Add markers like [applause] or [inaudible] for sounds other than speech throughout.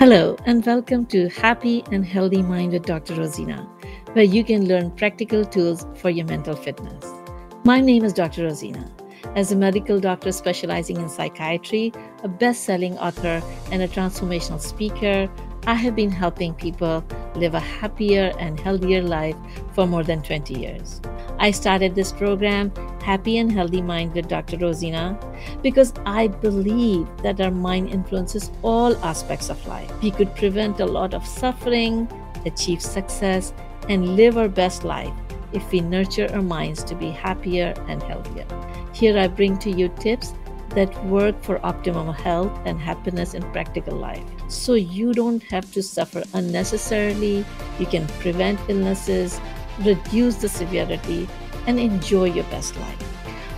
Hello, and welcome to Happy and Healthy Mind with Dr. Rosina, where you can learn practical tools for your mental fitness. My name is Dr. Rosina. As a medical doctor specializing in psychiatry, a best selling author, and a transformational speaker, I have been helping people live a happier and healthier life for more than 20 years. I started this program, Happy and Healthy Mind with Dr. Rosina, because I believe that our mind influences all aspects of life. We could prevent a lot of suffering, achieve success, and live our best life if we nurture our minds to be happier and healthier. Here I bring to you tips that work for optimum health and happiness in practical life. So you don't have to suffer unnecessarily. You can prevent illnesses, reduce the severity, and enjoy your best life.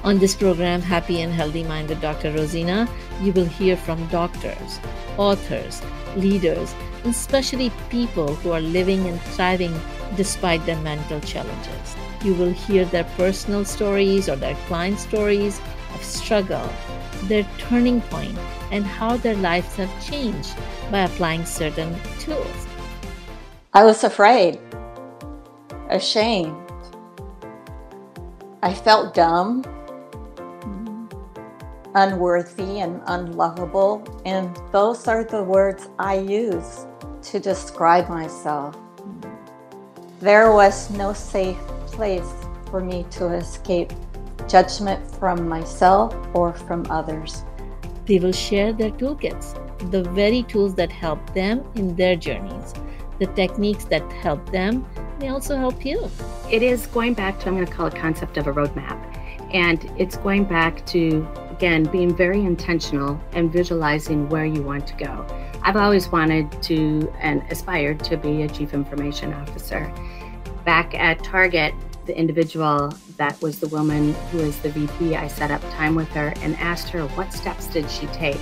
On this program, Happy and Healthy Mind with Dr. Rosina, you will hear from doctors, authors, leaders, and especially people who are living and thriving despite their mental challenges. You will hear their personal stories or their client stories of struggle, their turning point, and how their lives have changed by applying certain tools. I was afraid, ashamed. I felt dumb, unworthy, and unlovable. And those are the words I use to describe myself. There was no safe place for me to escape judgment from myself or from others. They will share their toolkits, the very tools that help them in their journeys. The techniques that help them may also help you. It is going back to, I'm going to call it concept of a roadmap. And it's going back to, again, being very intentional and visualizing where you want to go. I've always wanted to and aspired to be a chief information officer. Back at Target, the individual that was the woman who is the VP, I set up time with her and asked her what steps did she take.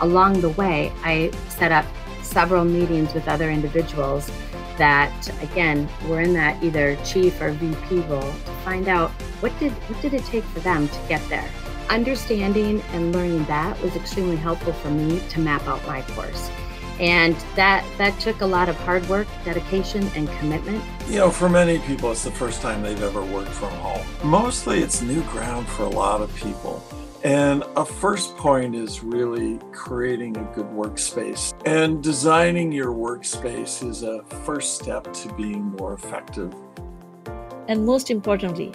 Along the way, I set up several meetings with other individuals that again were in that either chief or VP role to find out what did what did it take for them to get there. Understanding and learning that was extremely helpful for me to map out my course. And that that took a lot of hard work, dedication, and commitment. You know, for many people, it's the first time they've ever worked from home. Mostly, it's new ground for a lot of people. And a first point is really creating a good workspace. And designing your workspace is a first step to being more effective. And most importantly,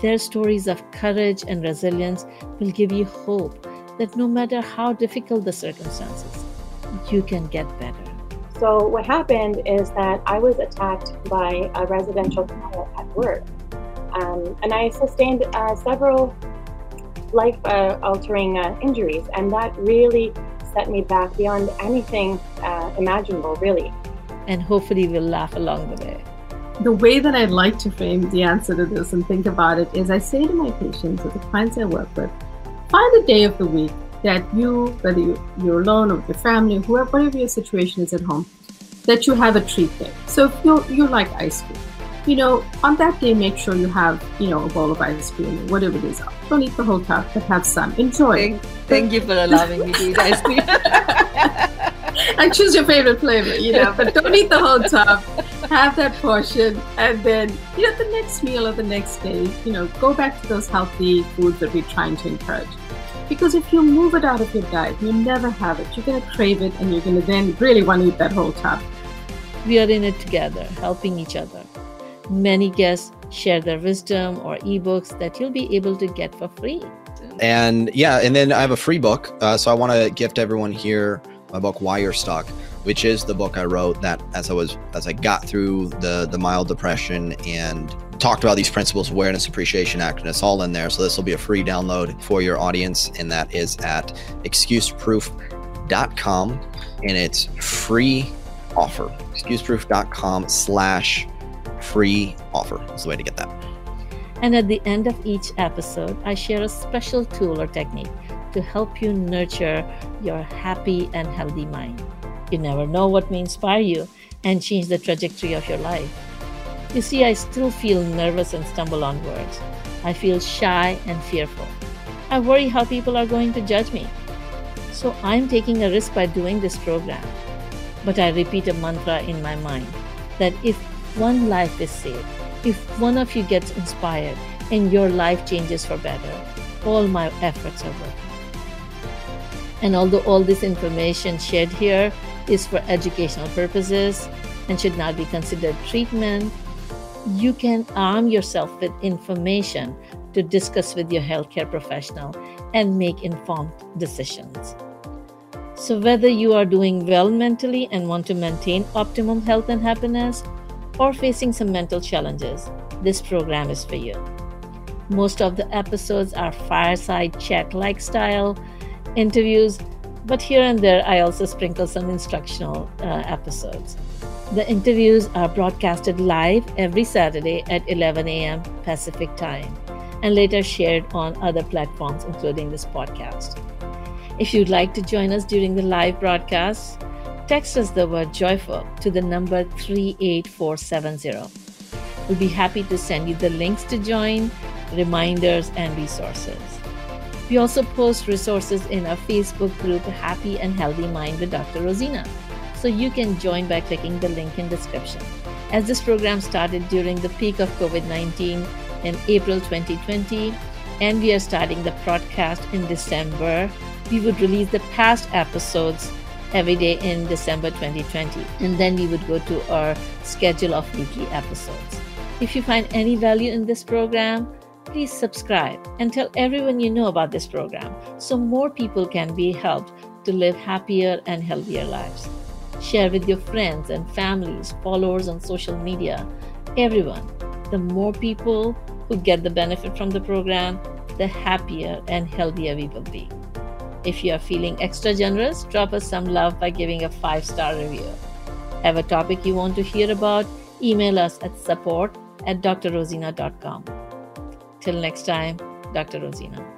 their stories of courage and resilience will give you hope that no matter how difficult the circumstances, you can get better. So, what happened is that I was attacked by a residential client at work. Um, and I sustained uh, several life uh, altering uh, injuries, and that really set me back beyond anything uh, imaginable, really. And hopefully, we'll laugh along the way. The way that I'd like to frame the answer to this and think about it is I say to my patients or the clients I work with, find a day of the week that you, whether you, you're alone or with your family, whoever, whatever your situation is at home, that you have a treat day. So if you you like ice cream, you know, on that day, make sure you have, you know, a bowl of ice cream, whatever it is. Don't eat the whole tub, but have some. Enjoy. Thank, thank you for allowing me to eat ice cream. [laughs] and choose your favorite flavor, you know, but don't eat the whole tub. Have that portion, and then, you know, the next meal or the next day, you know, go back to those healthy foods that we're trying to encourage. Because if you move it out of your diet, you never have it. You're going to crave it and you're going to then really want to eat that whole tub. We are in it together, helping each other. Many guests share their wisdom or ebooks that you'll be able to get for free. And yeah, and then I have a free book. Uh, so I want to gift everyone here my book, Why You're Stuck, which is the book I wrote that as I was as I got through the the mild depression and talked about these principles awareness appreciation act and it's all in there so this will be a free download for your audience and that is at excuseproof.com and it's free offer excuseproof.com slash free offer is the way to get that and at the end of each episode i share a special tool or technique to help you nurture your happy and healthy mind you never know what may inspire you and change the trajectory of your life you see, I still feel nervous and stumble on words. I feel shy and fearful. I worry how people are going to judge me. So I'm taking a risk by doing this program. but I repeat a mantra in my mind that if one life is saved, if one of you gets inspired and your life changes for better, all my efforts are worth it. And although all this information shared here is for educational purposes and should not be considered treatment, you can arm yourself with information to discuss with your healthcare professional and make informed decisions. So, whether you are doing well mentally and want to maintain optimum health and happiness, or facing some mental challenges, this program is for you. Most of the episodes are fireside chat like style interviews, but here and there I also sprinkle some instructional uh, episodes. The interviews are broadcasted live every Saturday at 11 a.m. Pacific Time and later shared on other platforms, including this podcast. If you'd like to join us during the live broadcast, text us the word joyful to the number 38470. We'll be happy to send you the links to join, reminders, and resources. We also post resources in our Facebook group, Happy and Healthy Mind with Dr. Rosina. So you can join by clicking the link in description. As this program started during the peak of COVID 19, in April 2020, and we are starting the broadcast in December. We would release the past episodes every day in December 2020, and then we would go to our schedule of weekly episodes. If you find any value in this program, please subscribe and tell everyone you know about this program so more people can be helped to live happier and healthier lives. Share with your friends and families, followers on social media, everyone the more people who get the benefit from the program, the happier and healthier we will be. If you are feeling extra generous, drop us some love by giving a five star review. Have a topic you want to hear about? Email us at support at drrosina.com. Till next time, Dr. Rosina.